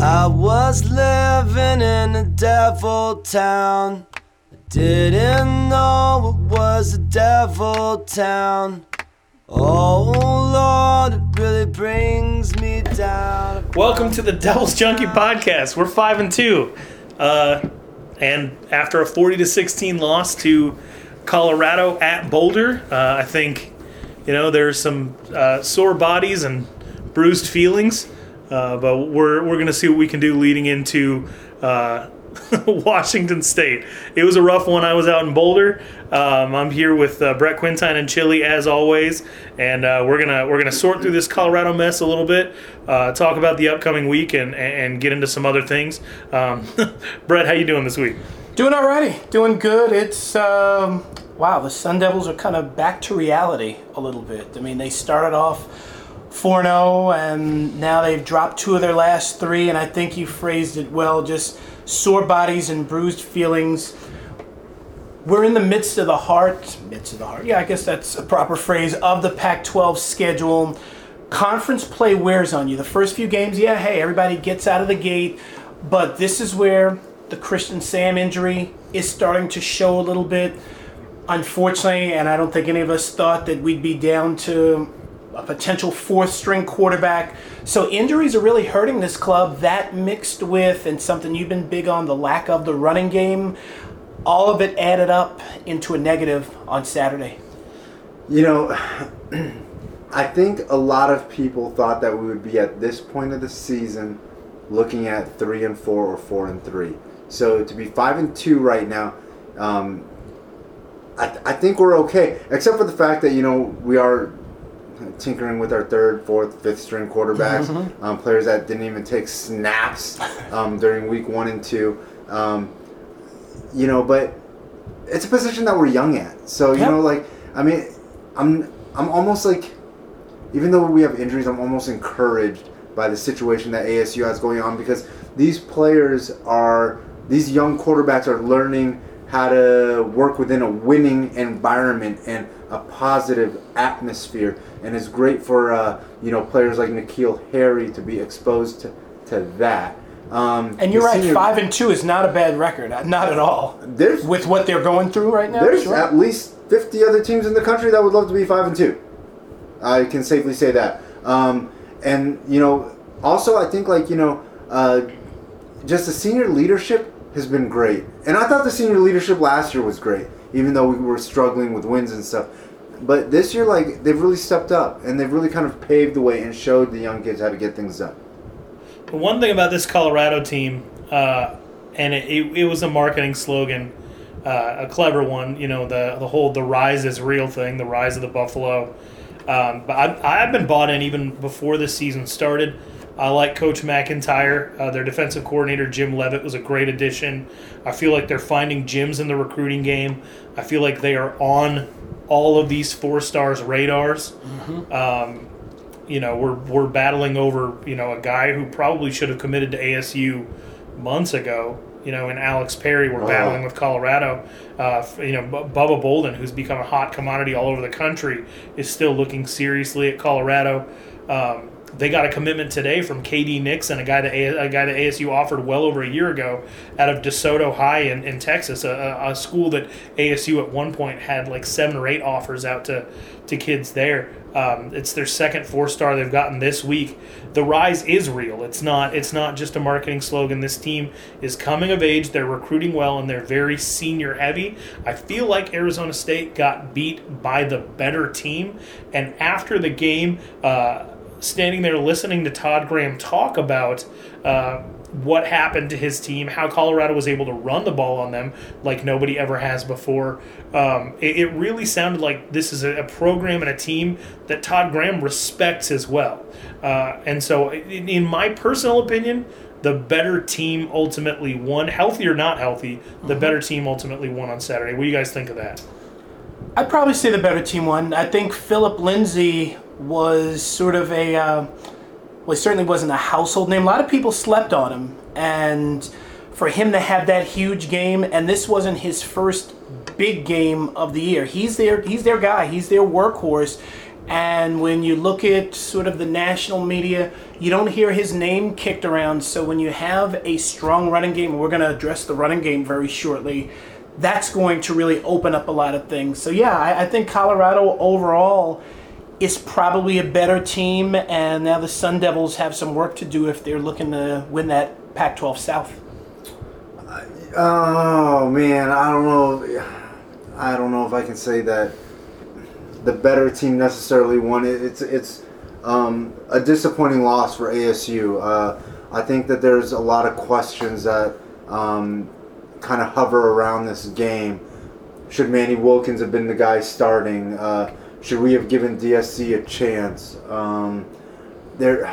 I was living in a devil town. I didn't know it was a devil town. Oh Lord, it really brings me down. Welcome to the Devil's Junkie podcast. We're five and two, uh, and after a forty to sixteen loss to Colorado at Boulder, uh, I think you know there's some uh, sore bodies and bruised feelings, uh, but we're we're gonna see what we can do leading into. Uh, Washington State. It was a rough one. I was out in Boulder. Um, I'm here with uh, Brett Quintine and Chili as always, and uh, we're gonna we're gonna sort through this Colorado mess a little bit, uh, talk about the upcoming week, and and get into some other things. Um, Brett, how you doing this week? Doing alrighty, doing good. It's um, wow. The Sun Devils are kind of back to reality a little bit. I mean, they started off 4 0, and now they've dropped two of their last three. And I think you phrased it well. Just sore bodies and bruised feelings. We're in the midst of the heart, midst of the heart. Yeah, I guess that's a proper phrase of the Pac-12 schedule. Conference play wears on you. The first few games, yeah, hey, everybody gets out of the gate, but this is where the Christian Sam injury is starting to show a little bit. Unfortunately, and I don't think any of us thought that we'd be down to a potential fourth string quarterback. So injuries are really hurting this club. That mixed with, and something you've been big on, the lack of the running game, all of it added up into a negative on Saturday. You know, I think a lot of people thought that we would be at this point of the season looking at three and four or four and three. So to be five and two right now, um, I, th- I think we're okay, except for the fact that you know we are tinkering with our third, fourth, fifth string quarterbacks, um, players that didn't even take snaps um, during week one and two. Um, you know, but it's a position that we're young at. So you Yep. know, like I mean, I'm I'm almost like, even though we have injuries, I'm almost encouraged by the situation that ASU has going on because these players are these young quarterbacks are learning how to work within a winning environment and a positive atmosphere, and it's great for uh, you know players like N'Keal Harry to be exposed to, to that. Um, And you're right, five and two is not a bad record, not at all. There's With what they're going through right now, there's sure. at least 50 other teams in the country that would love to be 5 and 2. I can safely say that. Um, and, you know, also I think, like, you know, uh, just the senior leadership has been great. And I thought the senior leadership last year was great, even though we were struggling with wins and stuff. But this year, like, they've really stepped up and they've really kind of paved the way and showed the young kids how to get things done. The one thing about this Colorado team, uh, and it, it, it was a marketing slogan, uh, a clever one. You know, the the whole "the rise is real" thing, the rise of the Buffalo. Um, but I, I've been bought in even before this season started. I like Coach MacIntyre. Uh, their defensive coordinator Jim Leavitt was a great addition. I feel like they're finding gems in the recruiting game. I feel like they are on all of these four stars radars. Um, you know, we're we're battling over you know a guy who probably should have committed to ASU months ago. You know, and Alex Perry, we're Wow. battling with Colorado. Uh, you know, Bu- Bubba Bolden, who's become a hot commodity all over the country, is still looking seriously at Colorado. Um, they got a commitment today from KD Nixon, a guy that a, guy that ASU offered well over a year ago out of DeSoto High in, in Texas, a, a- a school that ASU at one point had like seven or eight offers out to to kids there. Um, it's their second four star they've gotten this week. The rise is real. It's not. It's not just a marketing slogan. This team is coming of age. They're recruiting well, and they're very senior heavy. I feel like Arizona State got beat by the better team, and after the game. Uh, standing there listening to Todd Graham talk about uh, what happened to his team, how Colorado was able to run the ball on them like nobody ever has before. Um, it, it really sounded like this is a, a program and a team that Todd Graham respects as well. Uh, and so, in, in my personal opinion, the better team ultimately won. Healthy or not healthy, the better team ultimately won on Saturday. What do you guys think of that? I'd probably say the better team won. I think Phillip Lindsay was sort of a, uh, well, certainly wasn't a household name. A lot of people slept on him, and for him to have that huge game, and this wasn't his first big game of the year. He's their he's their guy. He's their workhorse, And when you look at sort of the national media, you don't hear his name kicked around. So when you have a strong running game, and we're going to address the running game very shortly, that's going to really open up a lot of things. So yeah, I, I think Colorado overall is probably a better team, and now the Sun Devils have some work to do if they're looking to win that Pac-12 South. Oh man, I don't know. I don't know if I can say that the better team necessarily won it. It's it's um, a disappointing loss for ASU. Uh, I think that there's a lot of questions that um, kind of hover around this game. Should Manny Wilkins have been the guy starting? Uh, should we have given DSC a chance? Um, there,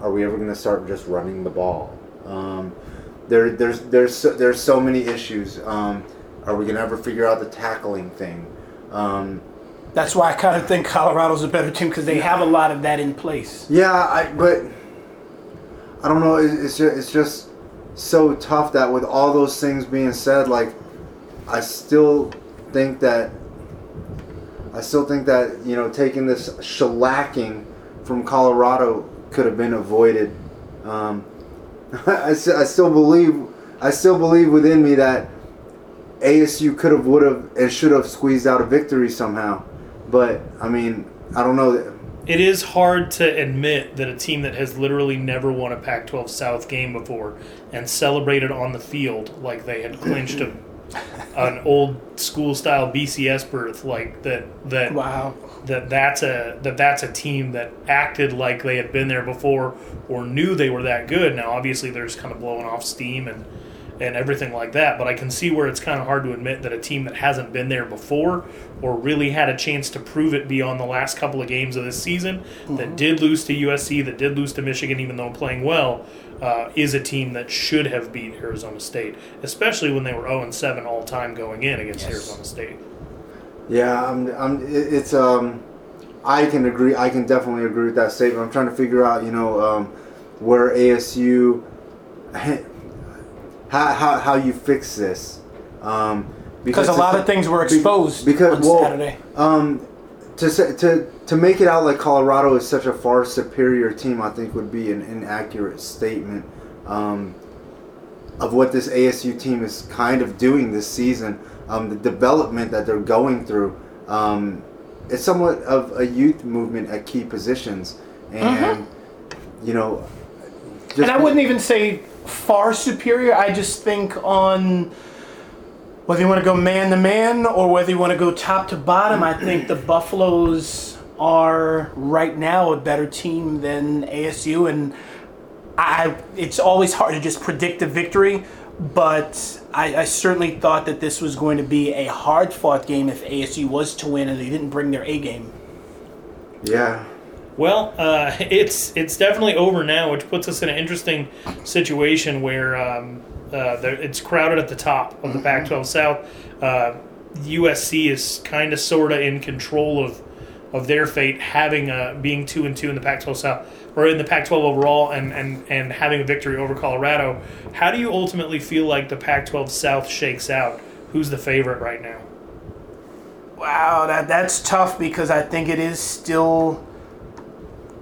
are we ever going to start just running the ball? Um, there, there's there's so, there's so many issues. Um, are we going to ever figure out the tackling thing? Um, That's why I kind of think Colorado's a better team because they have a lot of that in place. Yeah, I but I don't know. it- It's just, it's just so tough that with all those things being said, like I still think that I still think that you know taking this shellacking from Colorado could have been avoided. Um, I, I still believe I still believe within me that ASU could have would have and should have squeezed out a victory somehow. But I mean, I don't know. It is hard to admit that a team that has literally never won a Pac 12 South game before and celebrated on the field like they had clinched a, an old school style BCS berth, like that, that Wow. that that's a that that's a team that acted like they had been there before or knew they were that good. Now, obviously, there's kind of blowing off steam and and everything like that. But I can see where it's kind of hard to admit that a team that hasn't been there before or really had a chance to prove it beyond the last couple of games of this season that did lose to USC, that did lose to Michigan, even though playing well. Uh, is a team that should have beat Arizona State, especially when they were 0 7 all time going in against Yes. Arizona State. Yeah, I'm, I'm, it's um, I can agree. I can definitely agree with that statement. I'm trying to figure out, you know, um, where ASU, how, how, how you fix this, um, Because a lot of things were be- exposed because on well, Saturday. Um, to say, to to make it out like Colorado is such a far superior team, I think would be an inaccurate statement. Um, of what this ASU team is kind of doing this season, um, the development that they're going through, um, it's somewhat of a youth movement at key positions, and you know, just Mm-hmm. and I wouldn't even say far superior. I just think on whether you want to go man to man or whether you want to go top to bottom, I think the Buffaloes are right now a better team than ASU, and I it's always hard to just predict a victory. But I, I certainly thought that this was going to be a hard fought game if ASU was to win and they didn't bring their A game. yeah, Well, uh, it's it's definitely over now, which puts us in an interesting situation where um, uh, there, it's crowded at the top of the Pac-12 South. Uh, USC is kind of sort of in control of of their fate, having uh, being two and two in the Pac-12 South or in the Pac-12 overall, and, and and having a victory over Colorado. How do you ultimately feel like the Pac-12 South shakes out? Who's the favorite right now? Wow, that that's tough because I think it is still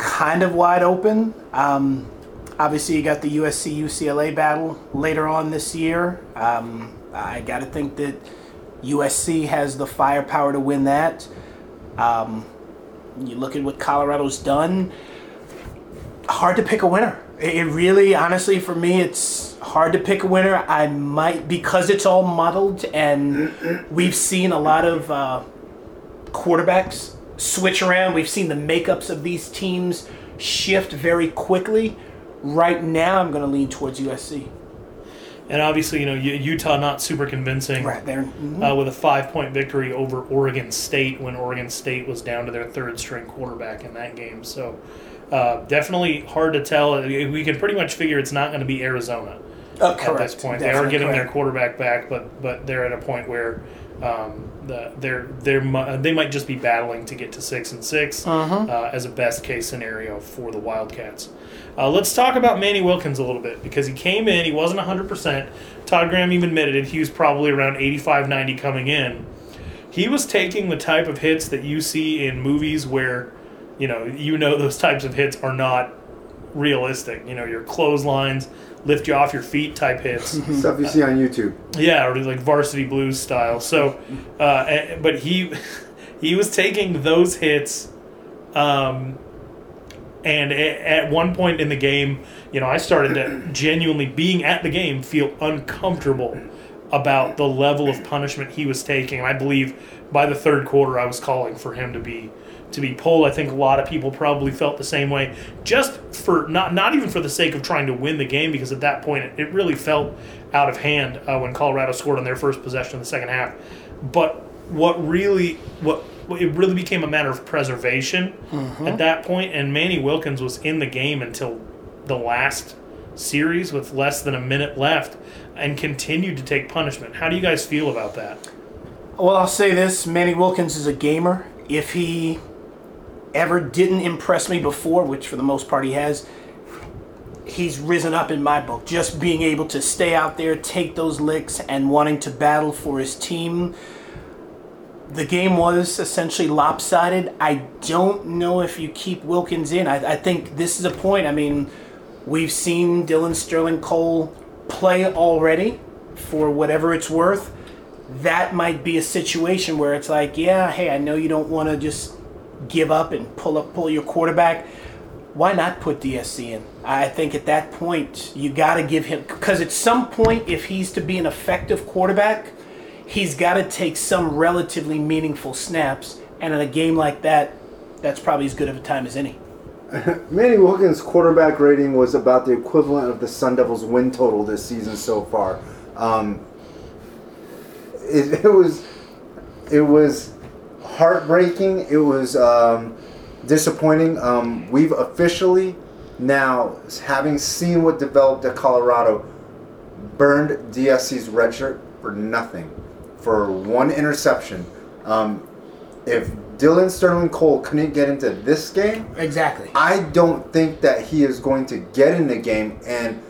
kind of wide open. Um, obviously, you got the USC UCLA battle later on this year. Um, I got to think that USC has the firepower to win that. Um, you look at what Colorado's done. Hard to pick a winner. It really, honestly, for me, it's hard to pick a winner. I might because it's all muddled, and we've seen a lot of uh, quarterbacks switch around. We've seen the makeups of these teams shift very quickly. Right now, I'm going to lean towards USC. And obviously, you know Utah not super convincing. Right there. uh, with a five point victory over Oregon State when Oregon State was down to their third string quarterback in that game. So uh, definitely hard to tell. We can pretty much figure it's not going to be Arizona Oh, at this point. they are Definitely getting their quarterback back, but but they're at a point where um, the, they're they're they might just be battling to get to six and 6 Uh-huh. uh, as a best case scenario for the Wildcats. Uh, let's talk about Manny Wilkins a little bit because he came in, he wasn't 100%. Todd Graham even admitted it. He was probably around 85 90 coming in. he was taking the type of hits that you see in movies where, you know, you know those types of hits are not realistic. You know, your clotheslines, lift you off your feet type hits. Stuff you see on YouTube. Yeah, or like varsity blues style. So, uh, eh, but he he was taking those hits, um, and at one point in the game, you know, I started to genuinely being at the game feel uncomfortable about the level of punishment he was taking. And I believe by the third quarter, I was calling for him to be to be pulled. I think a lot of people probably felt the same way, just for not not even for the sake of trying to win the game, because at that point it, it really felt out of hand uh, when Colorado scored on their first possession in the second half. But what really what it really became a matter of preservation at that point, and Manny Wilkins was in the game until the last series with less than a minute left, and continued to take punishment. How do you guys feel about that? Well, I'll say this: Manny Wilkins is a gamer. If he ever didn't impress me before, which for the most part he has, he's risen up in my book. Just being able to stay out there, take those licks, and wanting to battle for his team. The game was essentially lopsided. I don't know if you keep Wilkins in. I, I think this is a point. I mean, we've seen Dillon Sterling Cole play already for whatever it's worth that might be a situation where it's like, yeah, hey, I know you don't want to just give up and pull up pull your quarterback. Why not put DSC in? I think at that point you got to give him because at some point if he's to be an effective quarterback, he's got to take some relatively meaningful snaps, and in a game like that, that's probably as good of a time as any. Manny Wilkins' quarterback rating was about the equivalent of the Sun Devils' win total this season so far. Um, it, it was it was heartbreaking. It was um, disappointing. Um, we've officially now, having seen what developed at Colorado, burned DSC's red shirt for nothing, for one interception. Um, if Dillon Sterling Cole couldn't get into this game, Exactly. I don't think that he is going to get in the game, and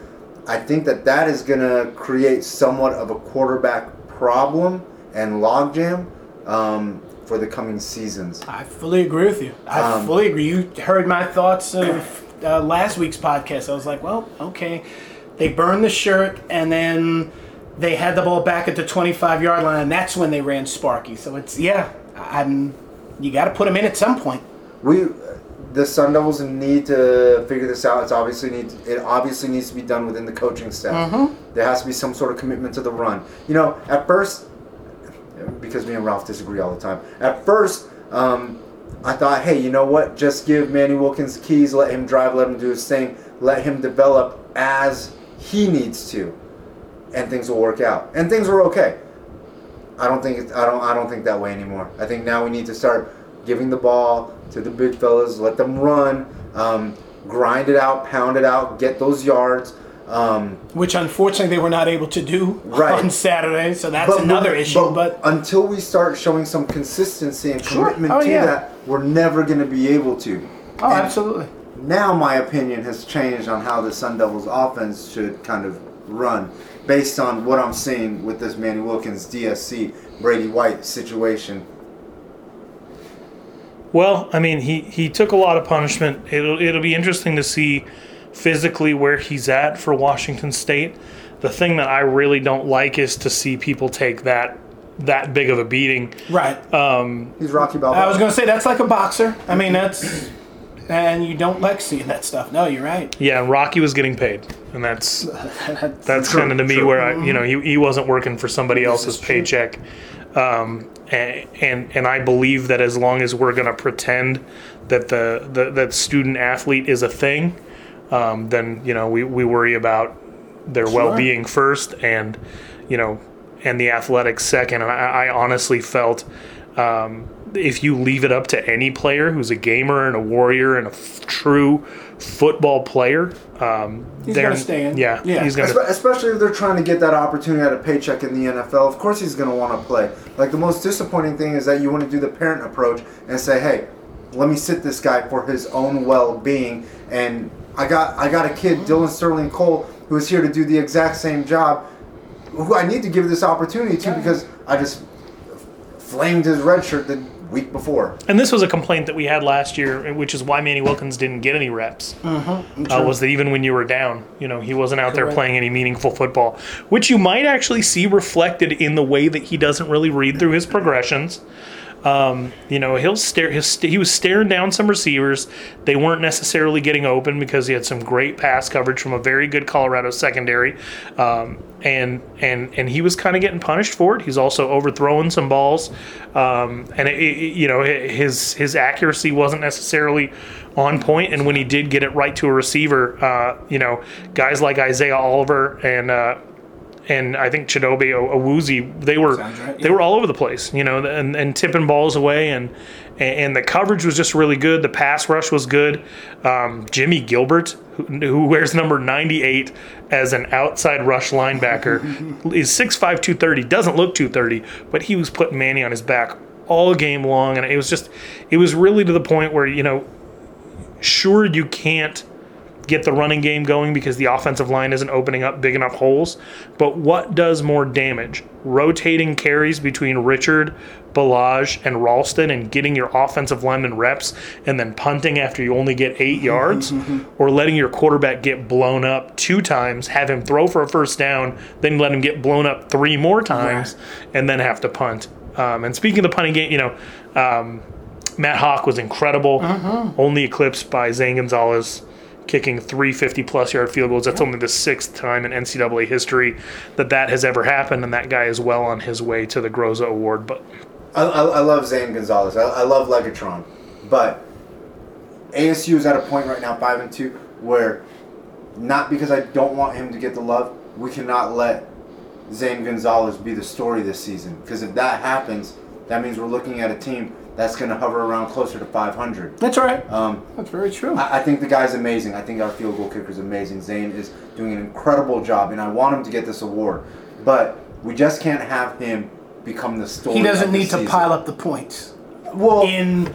I think that that is going to create somewhat of a quarterback problem and logjam um, for the coming seasons. I fully agree with you. I Um, fully agree. You heard my thoughts of uh, last week's podcast. I was like, well, okay. They burned the shirt, and then they had the ball back at the 25 yard line, and that's when they ran Sparky. So it's, yeah, I'm. You got to put him in at some point. We, the Sun Devils need to figure this out. It's obviously need it obviously needs to be done within the coaching staff. There has to be some sort of commitment to the run. You know, at first, because me and Ralph disagree all the time. At first, um, I thought, hey, you know what? Just give Manny Wilkins keys, let him drive, let him do his thing, let him develop as he needs to, and things will work out. And things were okay. I don't think I don't I don't think that way anymore. I think now we need to start giving the ball to the big fellas, let them run, um, grind it out, pound it out, get those yards. Um, Which unfortunately they were not able to do Right. on Saturday, so that's another issue. But, until we start showing some consistency and Sure. commitment Oh, to yeah. that, we're never going to be able to. oh, And absolutely. Now my opinion has changed on how the Sun Devils offense should kind of run based on what I'm seeing with this Manny Wilkins, DSC, Brady White situation. Well, I mean, he, he took a lot of punishment. It'll it'll be interesting to see physically where he's at for Washington State. The thing that I really don't like is to see people take that that big of a beating. Right. Um, He's Rocky Balboa. I was going to say that's like a boxer. I mean, that's. And you don't like seeing that stuff. No, you're right. Yeah, Rocky was getting paid, and that's that's True, kind of to me true. where I, you know he, he wasn't working for somebody else's paycheck, um, and, and and I believe that as long as we're going to pretend that the, the that student athlete is a thing, um, then you know we, we worry about their well being first, and you know and the athletics second. And I, I honestly felt. Um, if you leave it up to any player who's a gamer and a warrior and a f- true football player, um, He's they're- gonna stay in. Yeah, Yeah. he's gonna. Espe- Especially if they're trying to get that opportunity at a paycheck in the NFL. Of course, he's going to want to play. Like the most disappointing thing is that you want to do the parent approach and say, "Hey, let me sit this guy for his own well-being." And I got I got a kid, Dillon Sterling Cole, who is here to do the exact same job. Who I need to give this opportunity to because I just flamed his red shirt the week before. And this was a complaint that we had last year, which is why Manny Wilkins didn't get any reps. Uh, was that even when you were down, you know, he wasn't out there playing any meaningful football, which you might actually see reflected in the way that he doesn't really read through his progressions. Um, you know, he'll stare. His, he was staring down some receivers. They weren't necessarily getting open because he had some great pass coverage from a very good Colorado secondary, um, and and and he was kind of getting punished for it. He's also overthrowing some balls, um, and it, it- you know his his accuracy wasn't necessarily on point. And when he did get it right to a receiver, uh, you know, guys like Isaiah Oliver and. Uh, and I think Chidobe Awuzie, they were right, they were all over the place, you know, and, and tipping balls away, and and the coverage was just really good. The pass rush was good. Um, Jimmy Gilbert, who, who wears number 98 as an outside rush linebacker, is 6'5", 230, doesn't look 230, but he was putting Manny on his back all game long, and it was just, it was really to the point where, you know, sure you can't get the running game going because the offensive line isn't opening up big enough holes. But what does more damage? Rotating carries between Richard, Ballage, and Ralston and getting your offensive lineman reps and then punting after you only get eight yards? or letting your quarterback get blown up two times, have him throw for a first down, then let him get blown up three more times, and then have to punt? Um, and speaking of the punting game, you know, um, Matt Haack was incredible, only eclipsed by Zane Gonzalez kicking three 50 plus yard field goals. That's only the sixth time in NCAA history that that has ever happened, and that guy is well on his way to the Groza Award. But I, I, I love Zane Gonzalez. I, I love Legatron, but ASU is at a point right now, five and two, where not because I don't want him to get the love, we cannot let Zane Gonzalez be the story this season. Because if that happens, that means we're looking at a team that's going to hover around closer to 500. That's all right. Um, That's very true. I, I think the guy's amazing. I think our field goal kicker is amazing. Zane is doing an incredible job, and I want him to get this award. But we just can't have him become the story. he doesn't need to pile up the points Well, in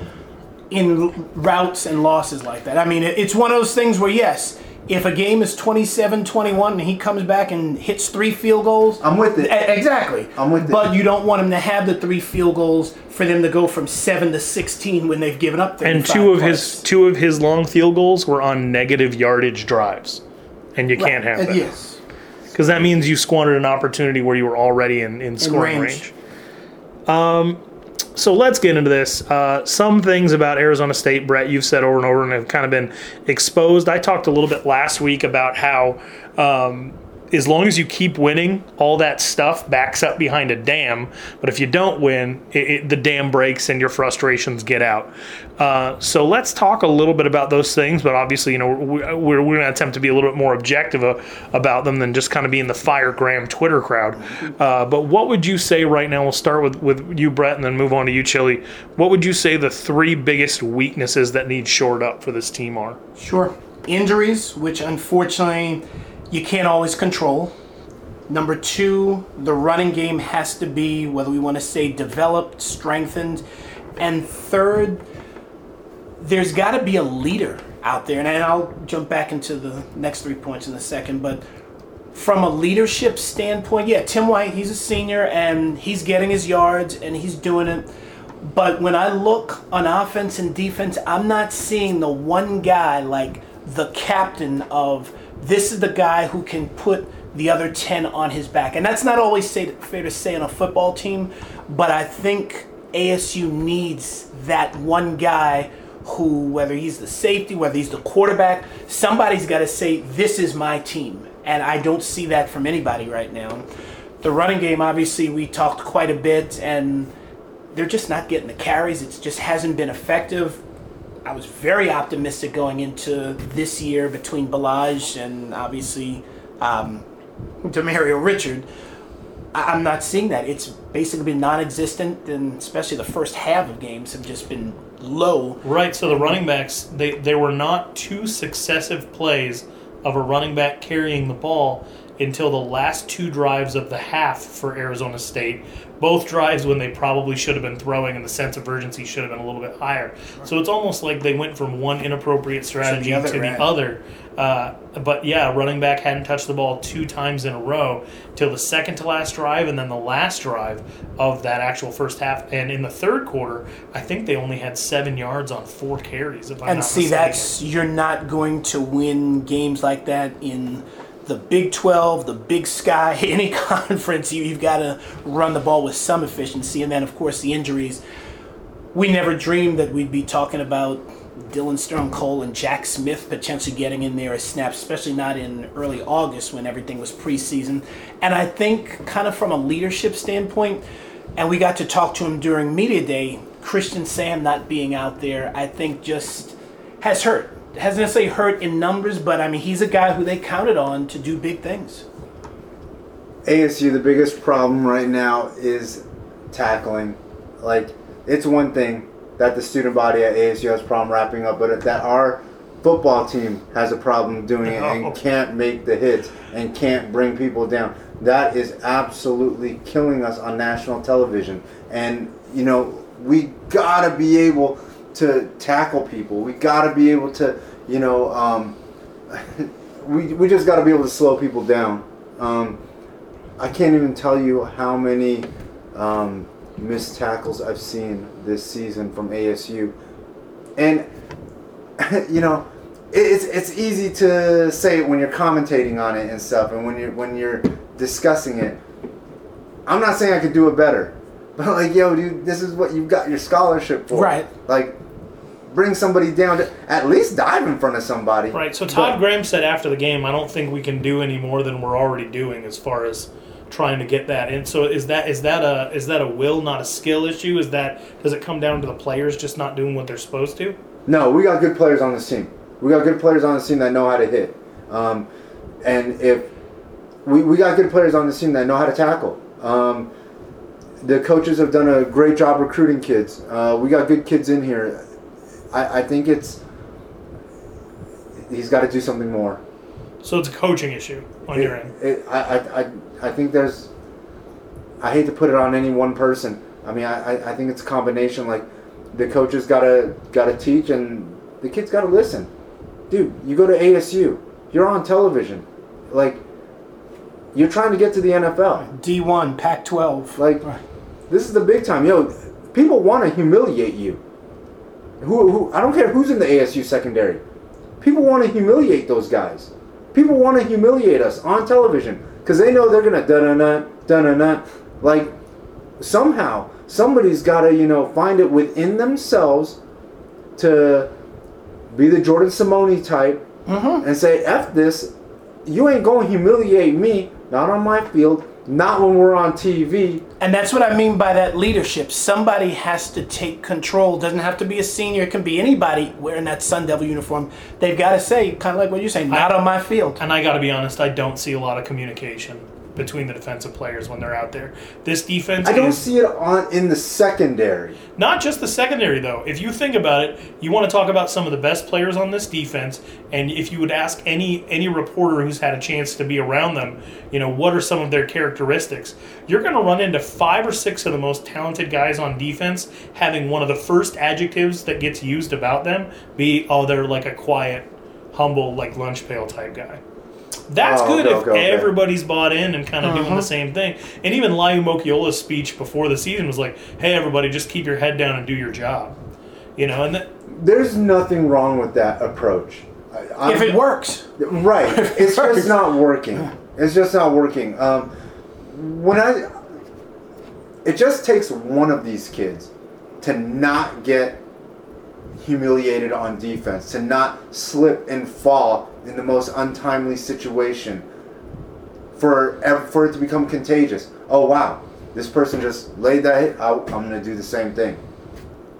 in routes and losses like that. I mean, it, it's one of those things where yes, if a game is 27-21 and he comes back and hits three field goals, I'm with it. E- Exactly. I'm with it. But you don't want him to have the three field goals for them to go from seven to sixteen when they've given up. and two of plus. his two of his long field goals were on negative yardage drives, and you can't have that Yes. because that means you squandered an opportunity where you were already in, in scoring range. range. Um, so let's get into this. Uh, some things about Arizona State, Brett, you've said over and over and have kind of been exposed. I talked a little bit last week about how um, as long as you keep winning, all that stuff backs up behind a dam. But if you don't win, it, it, the dam breaks and your frustrations get out. Uh, so let's talk a little bit about those things. But obviously, you know, we're, we're, we're going to attempt to be a little bit more objective uh, about them than just kind of being the fire Graham Twitter crowd. Uh, but what would you say right now? We'll start with, with you, Brett, and then move on to you, Chili. What would you say the three biggest weaknesses that need shored up for this team are? Sure. Injuries, which unfortunately you can't always control. Number two, the running game has to be, whether we want to say developed, strengthened. And third, there's got to be a leader out there. And I'll jump back into the next three points in a second. But from a leadership standpoint, yeah, Tim White, he's a senior and he's getting his yards and he's doing it. But when I look on offense and defense, I'm not seeing the one guy like the captain of this is the guy who can put the other 10 on his back. And that's not always say, fair to say on a football team, but I think ASU needs that one guy who, whether he's the safety, whether he's the quarterback, somebody's got to say, This is my team. And I don't see that from anybody right now. The running game, obviously, we talked quite a bit, and they're just not getting the carries. It just hasn't been effective. I was very optimistic going into this year between Ballage and obviously um, Demario Richard. I- I'm not seeing that. It's basically been non-existent, and especially the first half of games have just been low. Right. So the running backs, they there were not two successive plays of a running back carrying the ball until the last two drives of the half for Arizona State. Both drives when they probably should have been throwing, and the sense of urgency should have been a little bit higher. So it's almost like they went from one inappropriate strategy to other, the other. Uh, but yeah, running back hadn't touched the ball two times in a row till the second to last drive, and then the last drive of that actual first half. And in the third quarter, I think they only had seven yards on four carries. If I'm And see, mistaken. that's you're not going to win games like that in the Big 12, the Big Sky, any conference. You, you've got to run the ball with some efficiency. And then, of course, the injuries. We never dreamed that we'd be talking about Dillon Sterling Cole and Jack Smith potentially getting in there as snaps, especially not in early August when everything was preseason. And I think, kind of from a leadership standpoint, and we got to talk to him during media day. Christian Sam not being out there, I think, just has hurt. Hasn't necessarily hurt in numbers, but I mean, he's a guy who they counted on to do big things. ASU, the biggest problem right now is tackling. Like, it's one thing that the student body at ASU has a problem wrapping up, but that our football team has a problem doing it and can't make the hits and can't bring people down. That is absolutely killing us on national television. And, you know, we gotta be able to tackle people. We gotta be able to, you know, um, we, we just gotta be able to slow people down. Um, I can't even tell you how many um, missed tackles I've seen this season from ASU, and you know, it's it's easy to say it when you're commentating on it and stuff, and when you're when you're discussing it. I'm not saying I could do it better, but like, yo, dude, this is what you've got your scholarship for, Right. Like, bring somebody down to at least dive in front of somebody, Right. So Todd But- Graham said after the game, I don't think we can do any more than we're already doing as far as trying to get that. And so is that is that a is that a will, not a skill issue? Is that does it come down to the players just not doing what they're supposed to? No, we got good players on this team. We got good players on this team that know how to hit. Um, and if we, we got good players on this team that know how to tackle. Um, the coaches have done a great job recruiting kids. Uh, we got good kids in here. I, I think it's he's got to do something more. So it's a coaching issue on your end. It, it, I, I, I, I think there's. I hate to put it on any one person. I mean, I, I, I think it's a combination. Like, the coaches gotta gotta teach, and the kids gotta listen. Dude, you go to ASU, you're on television, like, you're trying to get to the NFL. D1, Pac 12. Like, this is the big time. Yo, people want to humiliate you. Who, who? I don't care who's in the ASU secondary. People want to humiliate those guys. People want to humiliate us on television because they know they're gonna da da da da da da. Like somehow somebody's got to you know find it within themselves to be the Jordan Simone type mm-hmm. and say f this. You ain't gonna humiliate me. Not on my field. Not when we're on TV. And that's what I mean by that leadership. Somebody has to take control. Doesn't have to be a senior. It can be anybody wearing that Sun Devil uniform. They've got to say, kind of like what you're saying, not I- on my field. And I got to be honest, I don't see a lot of communication between the defensive players when they're out there. This defense I don't is see it on in the secondary. Not just the secondary, though. If you think about it, you want to talk about some of the best players on this defense, and if you would ask any any reporter who's had a chance to be around them, you know, what are some of their characteristics? You're going to run into five or six of the most talented guys on defense having one of the first adjectives that gets used about them be, oh, they're like a quiet, humble, like lunch pail type guy. That's Oh, good okay, if okay, okay. everybody's bought in and kind of doing the same thing. And even Laiu Moeakiola's speech before the season was like, "Hey, everybody, just keep your head down and do your job." You know, and that, There's nothing wrong with that approach. I, If it works. right, it's just not working. It's just not working. Um, when I, it just takes one of these kids to not get humiliated on defense, to not slip and fall in the most untimely situation, for ev- for it to become contagious. Oh wow, this person just laid that hit. I, I'm gonna do the same thing.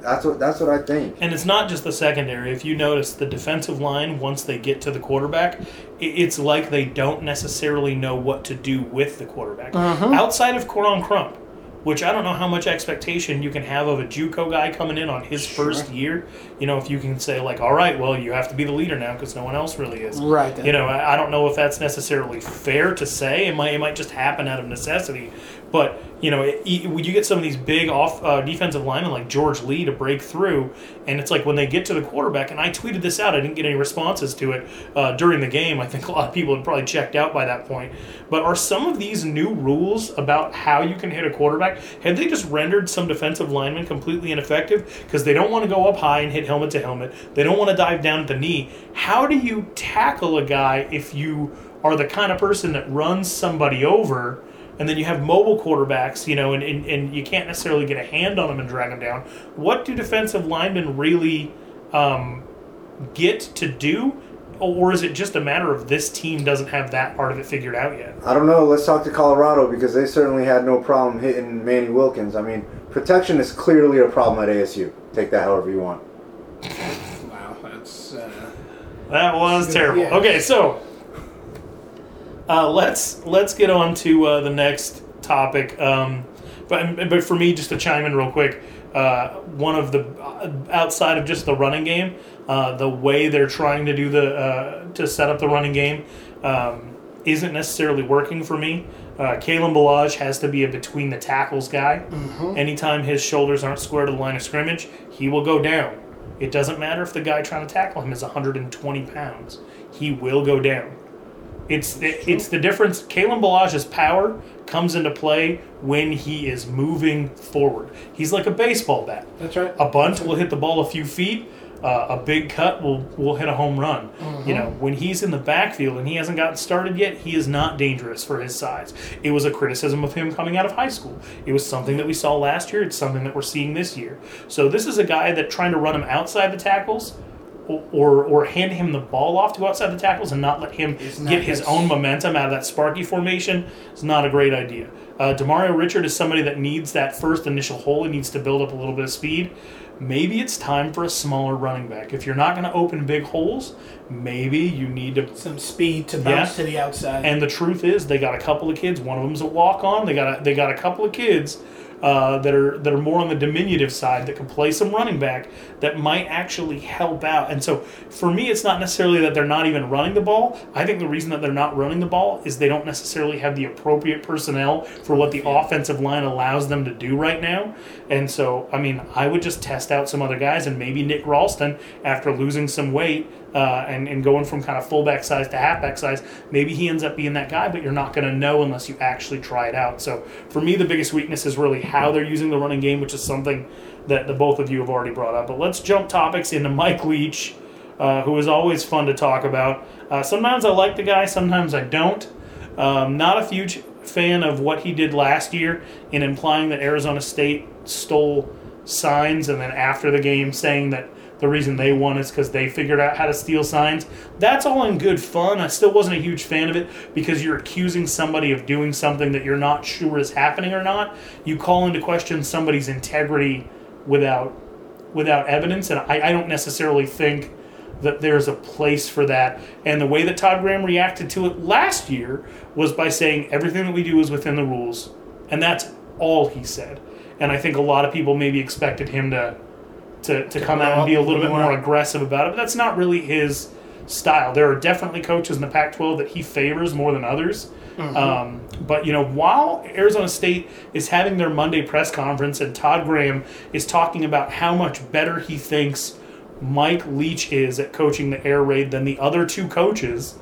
That's what that's what I think. and it's not just the secondary. If you notice, the defensive line once they get to the quarterback, it's like they don't necessarily know what to do with the quarterback. Mm-hmm. Outside of Koron Crump, which I don't know how much expectation you can have of a JUCO guy coming in on his first year. You know, if you can say like, all right, well, you have to be the leader now because no one else really is. Right. You know, I I don't know if that's necessarily fair to say. It might it might just happen out of necessity. But you know, it, it- when you get some of these big off uh, defensive linemen like George Lea to break through, and it's like when they get to the quarterback. And I tweeted this out. I didn't get any responses to it uh, during the game. I think a lot of people had probably checked out by that point. But are some of these new rules about how you can hit a quarterback? Have they just rendered some defensive linemen completely ineffective because they don't want to go up high and hit helmet to helmet? They don't want to dive down at the knee. How do you tackle a guy if you are the kind of person that runs somebody over? and then you have mobile quarterbacks, you know, and, and, and you can't necessarily get a hand on them and drag them down. What do defensive linemen really um, get to do? Or is it just a matter of this team doesn't have that part of it figured out yet? I don't know. Let's talk to Colorado because they certainly had no problem hitting Manny Wilkins. I mean, protection is clearly a problem at ASU. Take that however you want. Wow, that's. Uh, That was terrible. Yeah. Okay, so uh, let's let's get on to uh, the next topic. Um, but but for me, just to chime in real quick, uh, one of the uh, outside of just the running game, uh, the way they're trying to do the uh, to set up the running game um, isn't necessarily working for me. Uh, Kalen Ballage has to be a between the tackles guy. Anytime his shoulders aren't square to the line of scrimmage, he will go down. It doesn't matter if the guy trying to tackle him is 120 pounds. He will go down. It's it's the difference. Kalen Ballage's power comes into play when he is moving forward. He's like a baseball bat. that's right. A bunt will hit the ball a few feet. Uh, a big cut will will hit a home run. You know, when he's in the backfield and he hasn't gotten started yet, he is not dangerous for his size. It was a criticism of him coming out of high school. It was something that we saw last year. It's something that we're seeing this year. So this is a guy that trying to run him outside the tackles. Or, or, or hand him the ball off to go outside the tackles and not let him get his his- own momentum out of that Sparky formation is not a great idea. Uh, Demario Richard is somebody that needs that first initial hole. He needs to build up a little bit of speed. Maybe it's time for a smaller running back. If you're not going to open big holes, maybe you need to. Some speed to Yeah. bounce to the outside. And the truth is, they got a couple of kids. One of them's a walk on. They got a, they got a couple of kids uh, that are that are more on the diminutive side that can play some running back that might actually help out. And so for me, it's not necessarily that they're not even running the ball. I think the reason that they're not running the ball is they don't necessarily have the appropriate personnel for what the offensive line allows them to do right now. And so, I mean, I would just test out some other guys and maybe Nick Ralston after losing some weight. Uh, and, and going from kind of fullback size to halfback size, maybe he ends up being that guy, but you're not going to know unless you actually try it out. So for me, the biggest weakness is really how they're using the running game, which is something that the both of you have already brought up. But let's jump topics into Mike Leach, uh, who is always fun to talk about. Uh, sometimes I like the guy, sometimes I don't. Um, not a huge fan of what he did last year in implying that Arizona State stole signs, and then after the game saying that the reason they won is because they figured out how to steal signs. That's all in good fun. I still wasn't a huge fan of it because you're accusing somebody of doing something that you're not sure is happening or not. You call into question somebody's integrity without without evidence, and I, I don't necessarily think that there's a place for that. And the way that Todd Graham reacted to it last year was by saying everything that we do is within the rules, and that's all he said. And I think a lot of people maybe expected him to to, to come out and be a little bit more aggressive about it, but that's not really his style. There are definitely coaches in the Pac-12 that he favors more than others. Um, but you know, while Arizona State is having their Monday press conference and Todd Graham is talking about how much better he thinks Mike Leach is at coaching the air raid than the other two coaches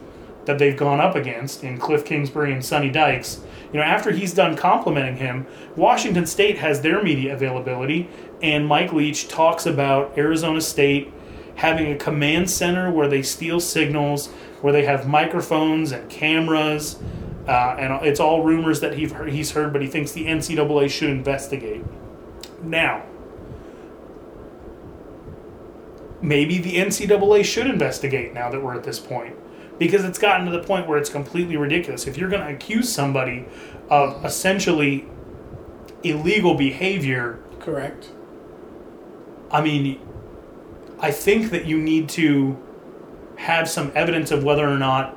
that they've gone up against in Cliff Kingsbury and Sonny Dykes. You know, after he's done complimenting him, Washington State has their media availability, and Mike Leach talks about Arizona State having a command center where they steal signals, where they have microphones and cameras, uh, and it's all rumors that he've heard, he's heard, but he thinks the NCAA should investigate. Now, maybe the NCAA should investigate now that we're at this point. Because it's gotten to the point where it's completely ridiculous. If you're going to accuse somebody of essentially illegal behavior, Correct. I mean, I think that you need to have some evidence of whether or not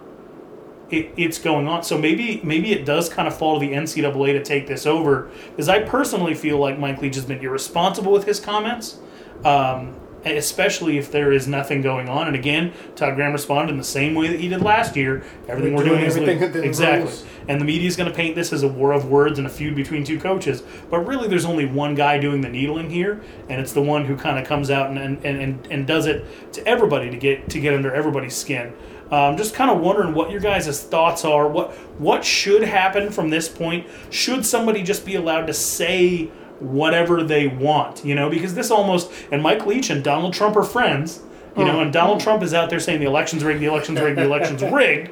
it, it's going on. So maybe maybe it does kind of fall to the NCAA to take this over, because I personally feel like Mike Leach has been irresponsible with his comments. Um, especially if there is nothing going on. And again, Todd Graham responded in the same way that he did last year. Everything we're, We're doing doing is le- exactly. rules. And the media is going to paint this as a war of words and a feud between two coaches. But really, there's only one guy doing the needling here, and it's the one who kind of comes out and, and, and, and does it to everybody to get to get under everybody's skin. Um, just kind of wondering what your guys' thoughts are. What what should happen from this point? Should somebody just be allowed to say whatever they want? You know, because this almost and Mike Leach and Donald Trump are friends. You know, and Donald mm. Trump is out there saying the election's rigged, the election's rigged, the election's rigged.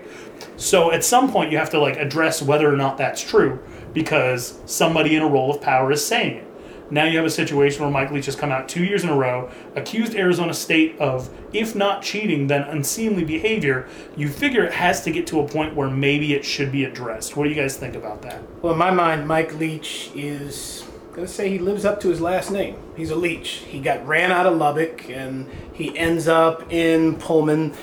So at some point, you have to like address whether or not that's true because somebody in a role of power is saying it. Now you have a situation where Mike Leach has come out two years in a row, accused Arizona State of, if not cheating, then unseemly behavior. You figure it has to get to a point where maybe it should be addressed. What do you guys think about that? Well, in my mind, Mike Leach is gonna say he lives up to his last name. He's a leech. He got ran out of Lubbock, and he ends up in Pullman.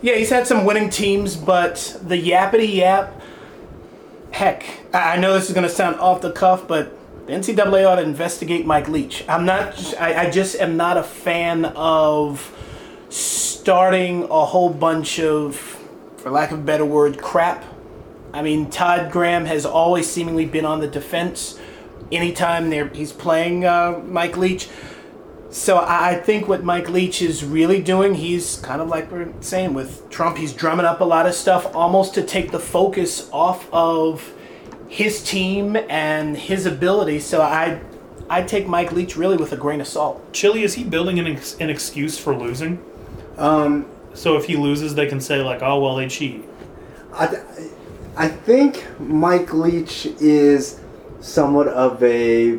Yeah, he's had some winning teams, but the yappity yap. Heck, I know this is gonna sound off the cuff, but the NCAA ought to investigate Mike Leach. I'm not. I, I just am not a fan of starting a whole bunch of, for lack of a better word, crap I mean, Todd Graham has always seemingly been on the defense anytime there he's playing uh, Mike Leach. So I I think what Mike Leach is really doing, he's kind of like we're saying with Trump, he's drumming up a lot of stuff almost to take the focus off of his team and his ability. So I I take Mike Leach really with a grain of salt. Chili, is he building an, ex- an excuse for losing? Um, So if he loses, they can say, like, oh, well, they cheat. I, I think Mike Leach is somewhat of a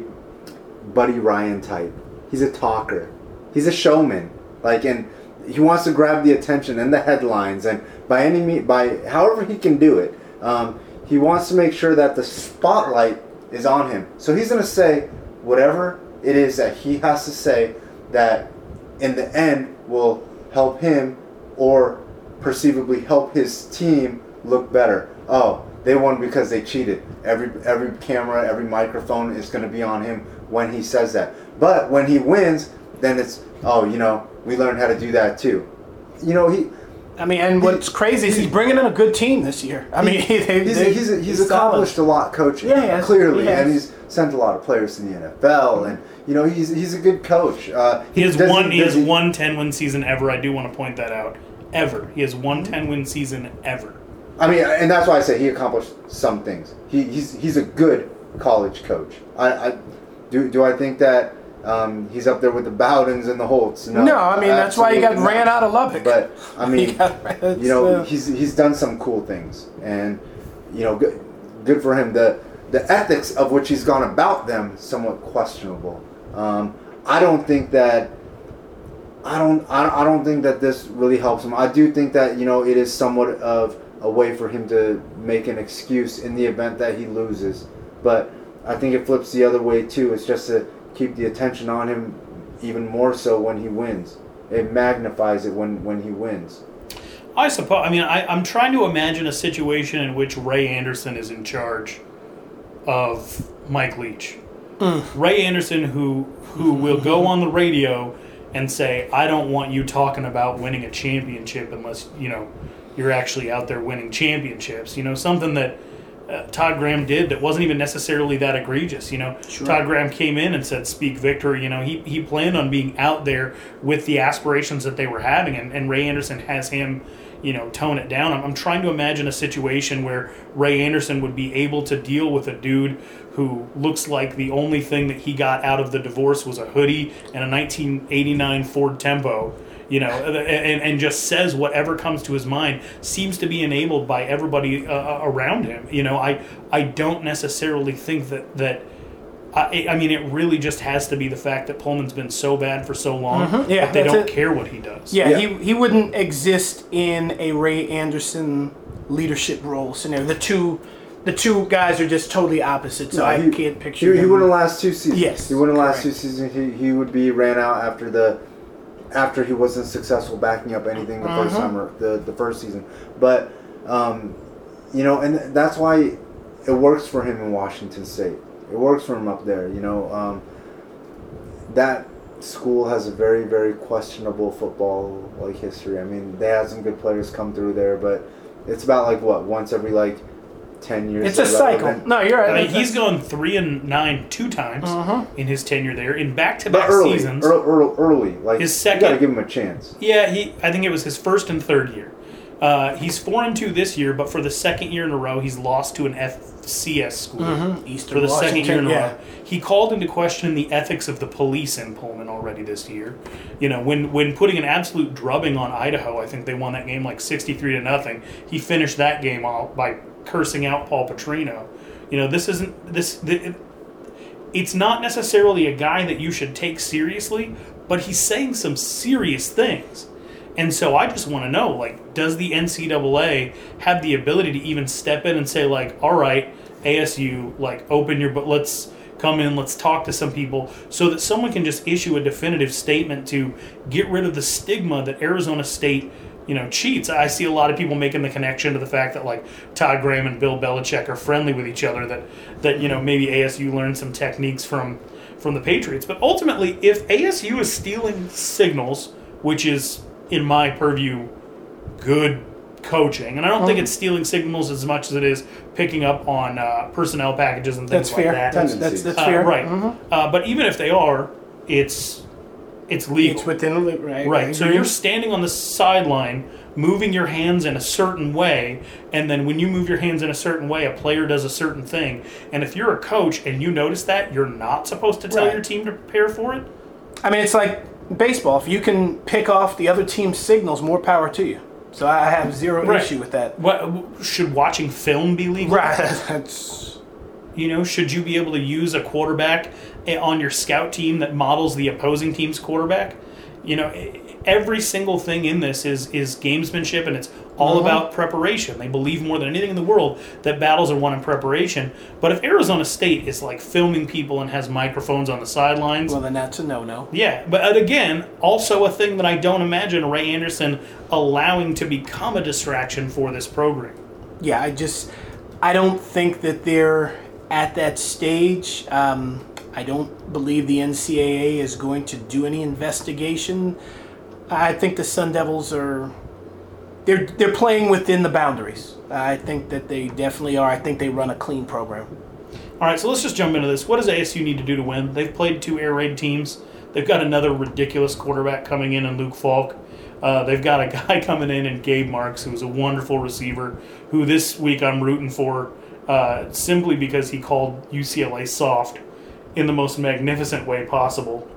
Buddy Ryan type. He's a talker. He's a showman. Like, and he wants to grab the attention and the headlines, and by any means, by however he can do it, um, he wants to make sure that the spotlight is on him. So he's gonna say whatever it is that he has to say that, in the end, will help him or perceivably help his team look better. Oh, they won because they cheated. Every every camera, every microphone is going to be on him when he says that. But when he wins, then it's oh, you know, we learned how to do that too. You know, he I mean, and what's crazy is he's bringing in a good team this year. I mean, they, he's, they, he's, he's, solid. accomplished a lot coaching. Yeah, has. clearly, He and he's sent a lot of players to the NFL, and you know he's he's a good coach. Uh, He has one. He has does one 10 win season ever. I do want to point that out. Ever. He has one 10 win season ever. I mean, and that's why I say he accomplished some things. He, he's he's a good college coach. I, I do do I think that um, he's up there with the Bowdens and the Holtz? No, No, I mean that's why he got absolutely ran out of Lubbock. But I mean, ran- you know, uh, he's he's done some cool things, and you know, good good for him. The the ethics of which he's gone about them somewhat questionable. Um, I don't think that. I don't, I don't. I don't think that this really helps him. I do think that you know it is somewhat of a way for him to make an excuse in the event that he loses. But I think it flips the other way too. It's just to keep the attention on him even more so when he wins. It magnifies it when when he wins. I suppose. I mean, I, I'm trying to imagine a situation in which Ray Anderson is in charge of Mike Leach. Mm. Ray Anderson, who who will go on the radio and say, "I don't want you talking about winning a championship unless you know you're actually out there winning championships." You know, something that uh, Todd Graham did that wasn't even necessarily that egregious. You know, Todd Graham came in and said, "Speak victory." You know, he he planned on being out there with the aspirations that they were having, and, and Ray Anderson has him you know, tone it down. I'm, I'm trying to imagine a situation where Ray Anderson would be able to deal with a dude who looks like the only thing that he got out of the divorce was a hoodie and a 1989 Ford Tempo, you know, and, and just says whatever comes to his mind, seems to be enabled by everybody uh, around him. You know, I, I don't necessarily think that, that I, I mean, it really just has to be the fact that Pullman's been so bad for so long Mm-hmm. Yeah, that they don't it. care what he does. Yeah, Yeah. he he wouldn't exist in a Ray Anderson leadership role scenario. The two the two guys are just totally opposite, so I he, can't picture. He, he him. wouldn't last two seasons. Yes, he wouldn't last correct. two seasons. He, he would be ran out after the after he wasn't successful backing up anything the Uh-huh. first summer the the first season. But um, you know, and that's why it works for him in Washington State. It works for him up there. You know, um, that school has a very, very questionable football like history. I mean, they had some good players come through there, but it's about like what once every like ten years. It's a they're cycle. No, you're right. I mean, That's- he's gone three and nine two times in his tenure there in back to back early, seasons. early, early, early, like His you second- got to give him a chance. Yeah, he. I think it was his first and third year. Uh, he's four and two this year, but for the second year in a row, he's lost to an FCS school Mhm. Eastern for the second year in a yeah. row. He called into question the ethics of the police in Pullman already this year. You know, when when putting an absolute drubbing on Idaho, I think they won that game like sixty three to nothing. He finished that game off by cursing out Paul Petrino. You know, this isn't this. The, it's not necessarily a guy that you should take seriously, but he's saying some serious things. And so I just want to know, like, does the NCAA have the ability to even step in and say, like, all right, ASU, like, open your, but let's come in, let's talk to some people, so that someone can just issue a definitive statement to get rid of the stigma that Arizona State, you know, cheats. I see a lot of people making the connection to the fact that like Todd Graham and Bill Belichick are friendly with each other. That that you know maybe ASU learned some techniques from from the Patriots. But ultimately, if ASU is stealing signals, which is in my purview, good coaching, and I don't think it's stealing signals as much as it is picking up on uh, personnel packages and things That's like fair. that. That's, that's, that's Uh, fair. right. Mhm. Uh, but even if they are, it's it's legal. It's within the right. Right. So you're standing on the sideline, moving your hands in a certain way, and then when you move your hands in a certain way, a player does a certain thing. And if you're a coach and you notice that, you're not supposed to tell Right. your team to prepare for it. I mean, it's like baseball. If you can pick off the other team's signals, more power to you. So I have zero Right. issue with that. What should watching film be legal? Right. That's You know, should you be able to use a quarterback eh, on your scout team that models the opposing team's quarterback? You know, eh, every single thing in this is is gamesmanship, and it's all about preparation. They believe more than anything in the world that battles are won in preparation. But if Arizona State is like filming people and has microphones on the sidelines, well, then that's a no-no. yeah, but uh, again, also a thing that I don't imagine Ray Anderson allowing to become a distraction for this program. Yeah, I just I don't think that they're at that stage. Um, I don't believe the NCAA is going to do any investigation. I think the Sun Devils are they're they're playing within the boundaries. I think that they definitely are. I think they run a clean program. All right, so let's just jump into this. What does ASU need to do to win? They've played two air raid teams. They've got another ridiculous quarterback coming in in Luke Falk. Uh, they've got a guy coming in in Gabe Marks, who's a wonderful receiver, who this week I'm rooting for uh, simply because he called UCLA soft in the most magnificent way possible.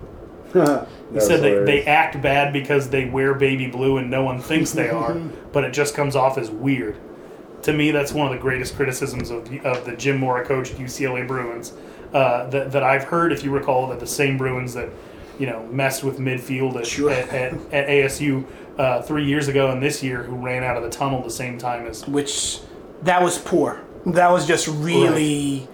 He said they, they act bad because they wear baby blue and no one thinks they are, but it just comes off as weird. To me, that's one of the greatest criticisms of, the- of the Jim Mora coached UCLA Bruins uh, that, that I've heard. If you recall, that the same Bruins that you know messed with midfield at, Sure. at, at, at ASU uh, three years ago and this year, who ran out of the tunnel the same time as Which that was poor. That was just really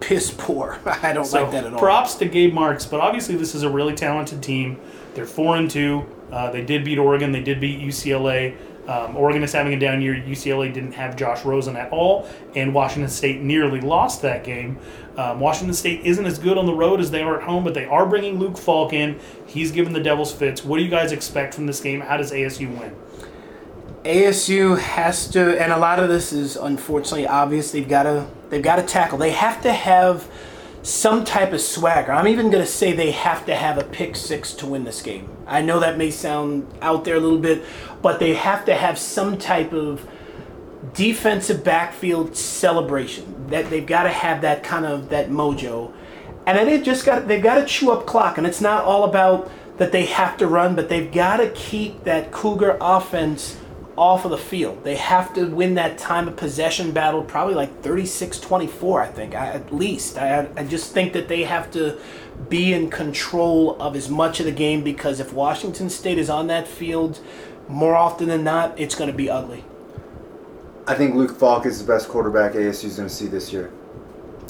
piss poor. I don't So like that at all. props to Gabe Marks, but obviously this is a really talented team. They're four and two. Uh, they did beat Oregon. They did beat UCLA. Um, Oregon is having a down year. UCLA didn't have Josh Rosen at all, and Washington State nearly lost that game. Um, Washington State isn't as good on the road as they are at home, but they are bringing Luke Falk in. He's given the Devils fits. What do you guys expect from this game? How does ASU win? ASU has to, and a lot of this is unfortunately obvious. They've got to, they've got to tackle. They have to have some type of swagger. I'm even going to say they have to have a pick six to win this game. I know that may sound out there a little bit, but they have to have some type of defensive backfield celebration. That they've got to have that kind of that mojo, and then they've just got they've got to chew up clock. And it's not all about that they have to run, but they've got to keep that Cougar offense off of the field. They have to win that time of possession battle, probably like 36-24, I think, I, at least. I, I just think that they have to be in control of as much of the game because if Washington State is on that field, more often than not, it's going to be ugly. I think Luke Falk is the best quarterback ASU's going to see this year.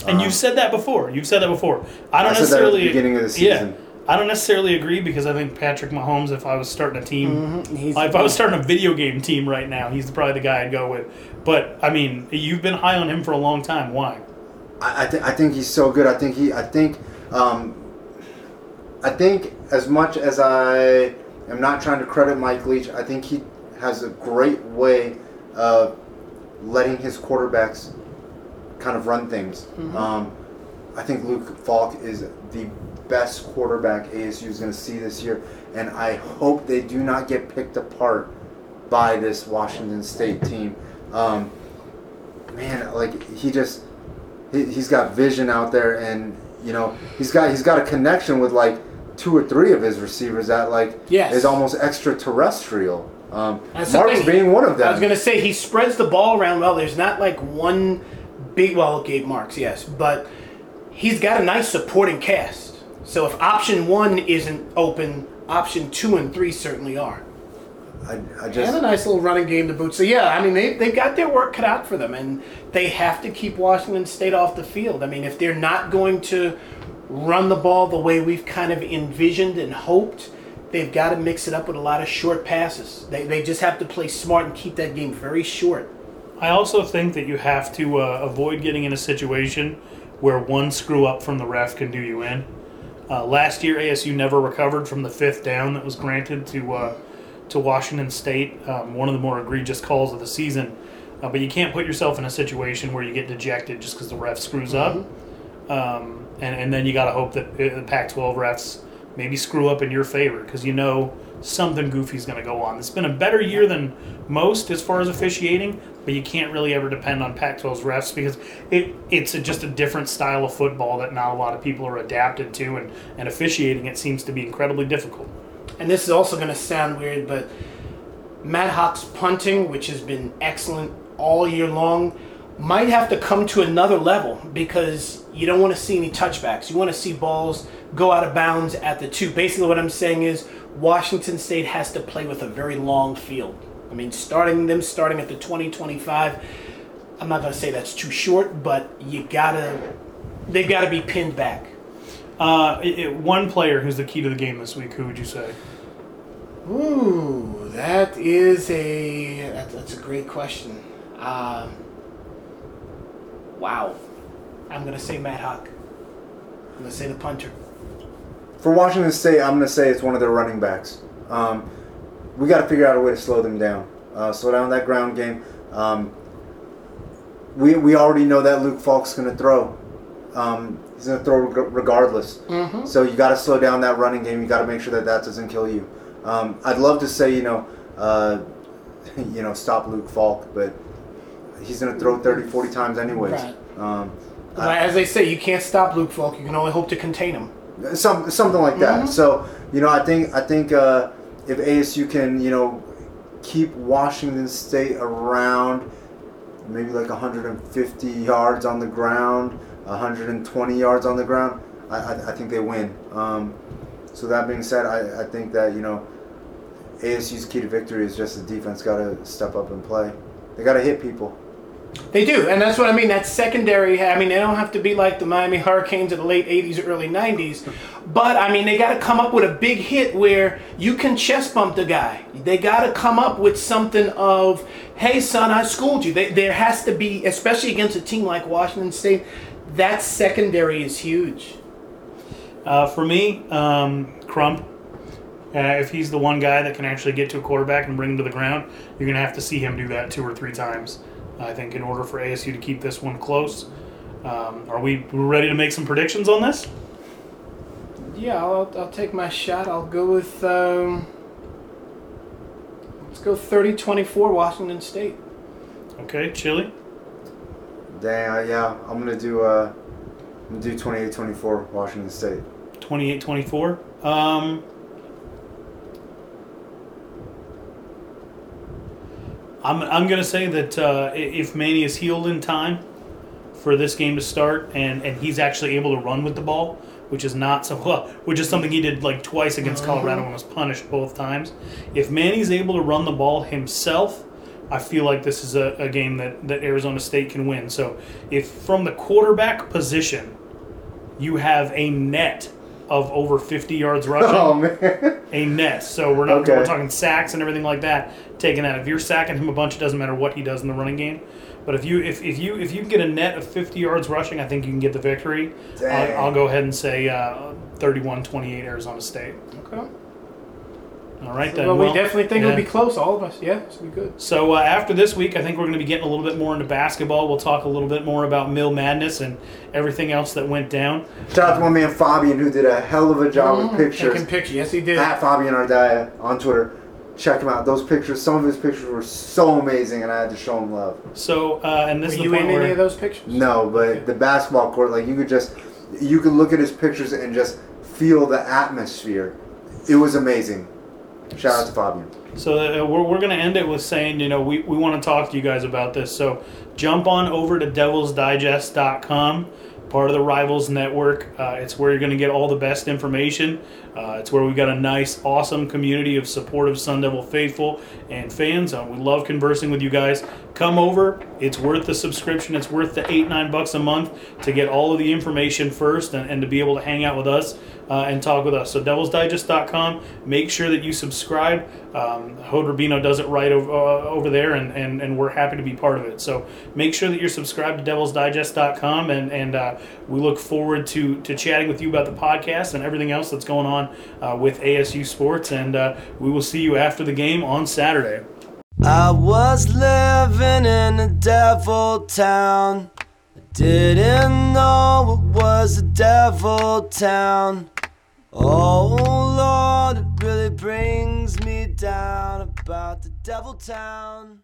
And you've um, said that before. You've said that before. I don't I said that at the necessarily beginning of the season. Yeah, season. I don't necessarily agree because I think Patrick Mahomes, if I was starting a team, He's if I was starting a video game team right now, he's probably the guy I'd go with. But I mean, you've been high on him for a long time. Why? I, I, th- I think he's so good. I think he. I think. Um, I think as much as I am not trying to credit Mike Leach, I think he has a great way of letting his quarterbacks kind of run things. Um, I think Luke Falk is the best quarterback ASU is going to see this year, and I hope they do not get picked apart by this Washington State team. Um, man, like he just he, he's got vision out there, and you know he's got he's got a connection with like two or three of his receivers that like Yes. is almost extraterrestrial. Um, Marks being one of them. I was gonna say he spreads the ball around well. There's not like one big well, Gabe Marks, yes, but he's got a nice supporting cast. So if option one isn't open, option two and three certainly are. I, I just have a nice little running game to boot. So yeah, I mean they they've got their work cut out for them, and they have to keep Washington State off the field. I mean if they're not going to run the ball the way we've kind of envisioned and hoped, they've got to mix it up with a lot of short passes. They they just have to play smart and keep that game very short. I also think that you have to uh, avoid getting in a situation where one screw up from the ref can do you in. Uh, last year, ASU never recovered from the fifth down that was granted to uh, to Washington State, um, one of the more egregious calls of the season. Uh, but you can't put yourself in a situation where you get dejected just because the ref screws up, um, and and then you got to hope that uh, the Pac-12 refs maybe screw up in your favor because you know something goofy is going to go on. It's been a better year than most as far as officiating, but you can't really ever depend on Pac-12's refs because it it's a, just a different style of football that not a lot of people are adapted to, and and officiating it seems to be incredibly difficult. And this is also going to sound weird, but Matt Haack's punting, which has been excellent all year long, might have to come to another level because you don't want to see any touchbacks. You want to see balls go out of bounds at the two. Basically, what I'm saying is Washington State has to play with a very long field. I mean, starting them starting at the 2025, I'm not going to say that's too short, but you gotta, they've got to be pinned back. Uh, it, it- one player who's the key to the game this week. Who would you say? Ooh, that is a that, that's a great question. Um, wow, I'm gonna say Matt Haack. I'm gonna say the punter. For Washington State, I'm going to say it's one of their running backs. Um, we got to figure out a way to slow them down, uh, slow down that ground game. Um, we, we already know that Luke Falk's going to throw. Um, he's going to throw reg- regardless. So you got to slow down that running game. You got to make sure that that doesn't kill you. Um, I'd love to say you know, uh, you know, stop Luke Falk, but he's going to throw 30, 40 times anyways. Right. Um, But as they say, you can't stop Luke Falk. You can only hope to contain him. Some something like that. So you know, I think I think uh, if ASU can you know keep Washington State around maybe like 150 yards on the ground, 120 yards on the ground, I, I, I think they win. Um, so that being said, I, I think that you know ASU's key to victory is just the defense got to step up and play. They got to hit people. They do, and that's what I mean. That secondary, I mean, they don't have to be like the Miami Hurricanes of the late 80s, early 90s, but I mean, they got to come up with a big hit where you can chest bump the guy. They got to come up with something of, hey, son, I schooled you. They, there has to be, especially against a team like Washington State, that secondary is huge. Uh, for me, um, Crump. Uh, if he's the one guy that can actually get to a quarterback and bring him to the ground, you're going to have to see him do that two or three times. I think in order for ASU to keep this one close. Um, are we ready to make some predictions on this? Yeah, I'll, I'll take my shot. I'll go with, um, let's go 30 24 Washington State. Okay, Chili. Dang, I, yeah, I'm gonna do uh, I'm gonna do 28-24 Washington State. 28-24. Um, I'm, I'm going to say that uh, if Manny is healed in time for this game to start and, and he's actually able to run with the ball, which is not so well, which is something he did like twice against Colorado and was punished both times. If Manny's able to run the ball himself, I feel like this is a, a game that, that Arizona State can win. So if from the quarterback position, you have a net of over 50 yards rushing. Oh man. a nest. So we're not Okay. we're talking sacks and everything like that. Taking that, if you're sacking him a bunch, it doesn't matter what he does in the running game. But if you if, if you if you can get a net of 50 yards rushing, I think you can get the victory. Dang. I'll, I'll go ahead and say uh, 31-28 Arizona State. Okay. All right then. Well, we Well, definitely think it'll be close, all of us. Yeah, it's gonna be good. So uh, after this week, I think we're going to be getting a little bit more into basketball. We'll talk a little bit more about Mill Madness and everything else that went down. Shout out to my man Fabian who did a hell of a job with pictures. Taking pictures. Yes, he did. At Fabian Ardaya on Twitter. Check him out. Those pictures, some of his pictures were so amazing, and I had to show him love. So uh, and this Were is the you point in where any of those pictures? No, but the basketball court, like you could just, you could look at his pictures and just feel the atmosphere. It was amazing. Shout out to Fabian. So uh, we're, we're going to end it with saying, you know, we, we want to talk to you guys about this. So jump on over to devilsdigest.com, part of the Rivals Network. Uh, it's where you're going to get all the best information. Uh, it's where we've got a nice, awesome community of supportive Sun Devil faithful and fans. Uh, we love conversing with you guys. Come over. It's worth the subscription. It's worth the eight, nine bucks a month to get all of the information first and, and to be able to hang out with us uh, and talk with us. So devilsdigest.com. Make sure that you subscribe. Um, Hod Rabino does it right over, uh, over there, and, and, and we're happy to be part of it. So make sure that you're subscribed to devilsdigest.com, and, and uh, we look forward to, to chatting with you about the podcast and everything else that's going on uh, with ASU Sports. And uh, we will see you after the game on Saturday. I was living in a devil town. I didn't know it was a devil town. Oh Lord, it really brings me down about the devil town.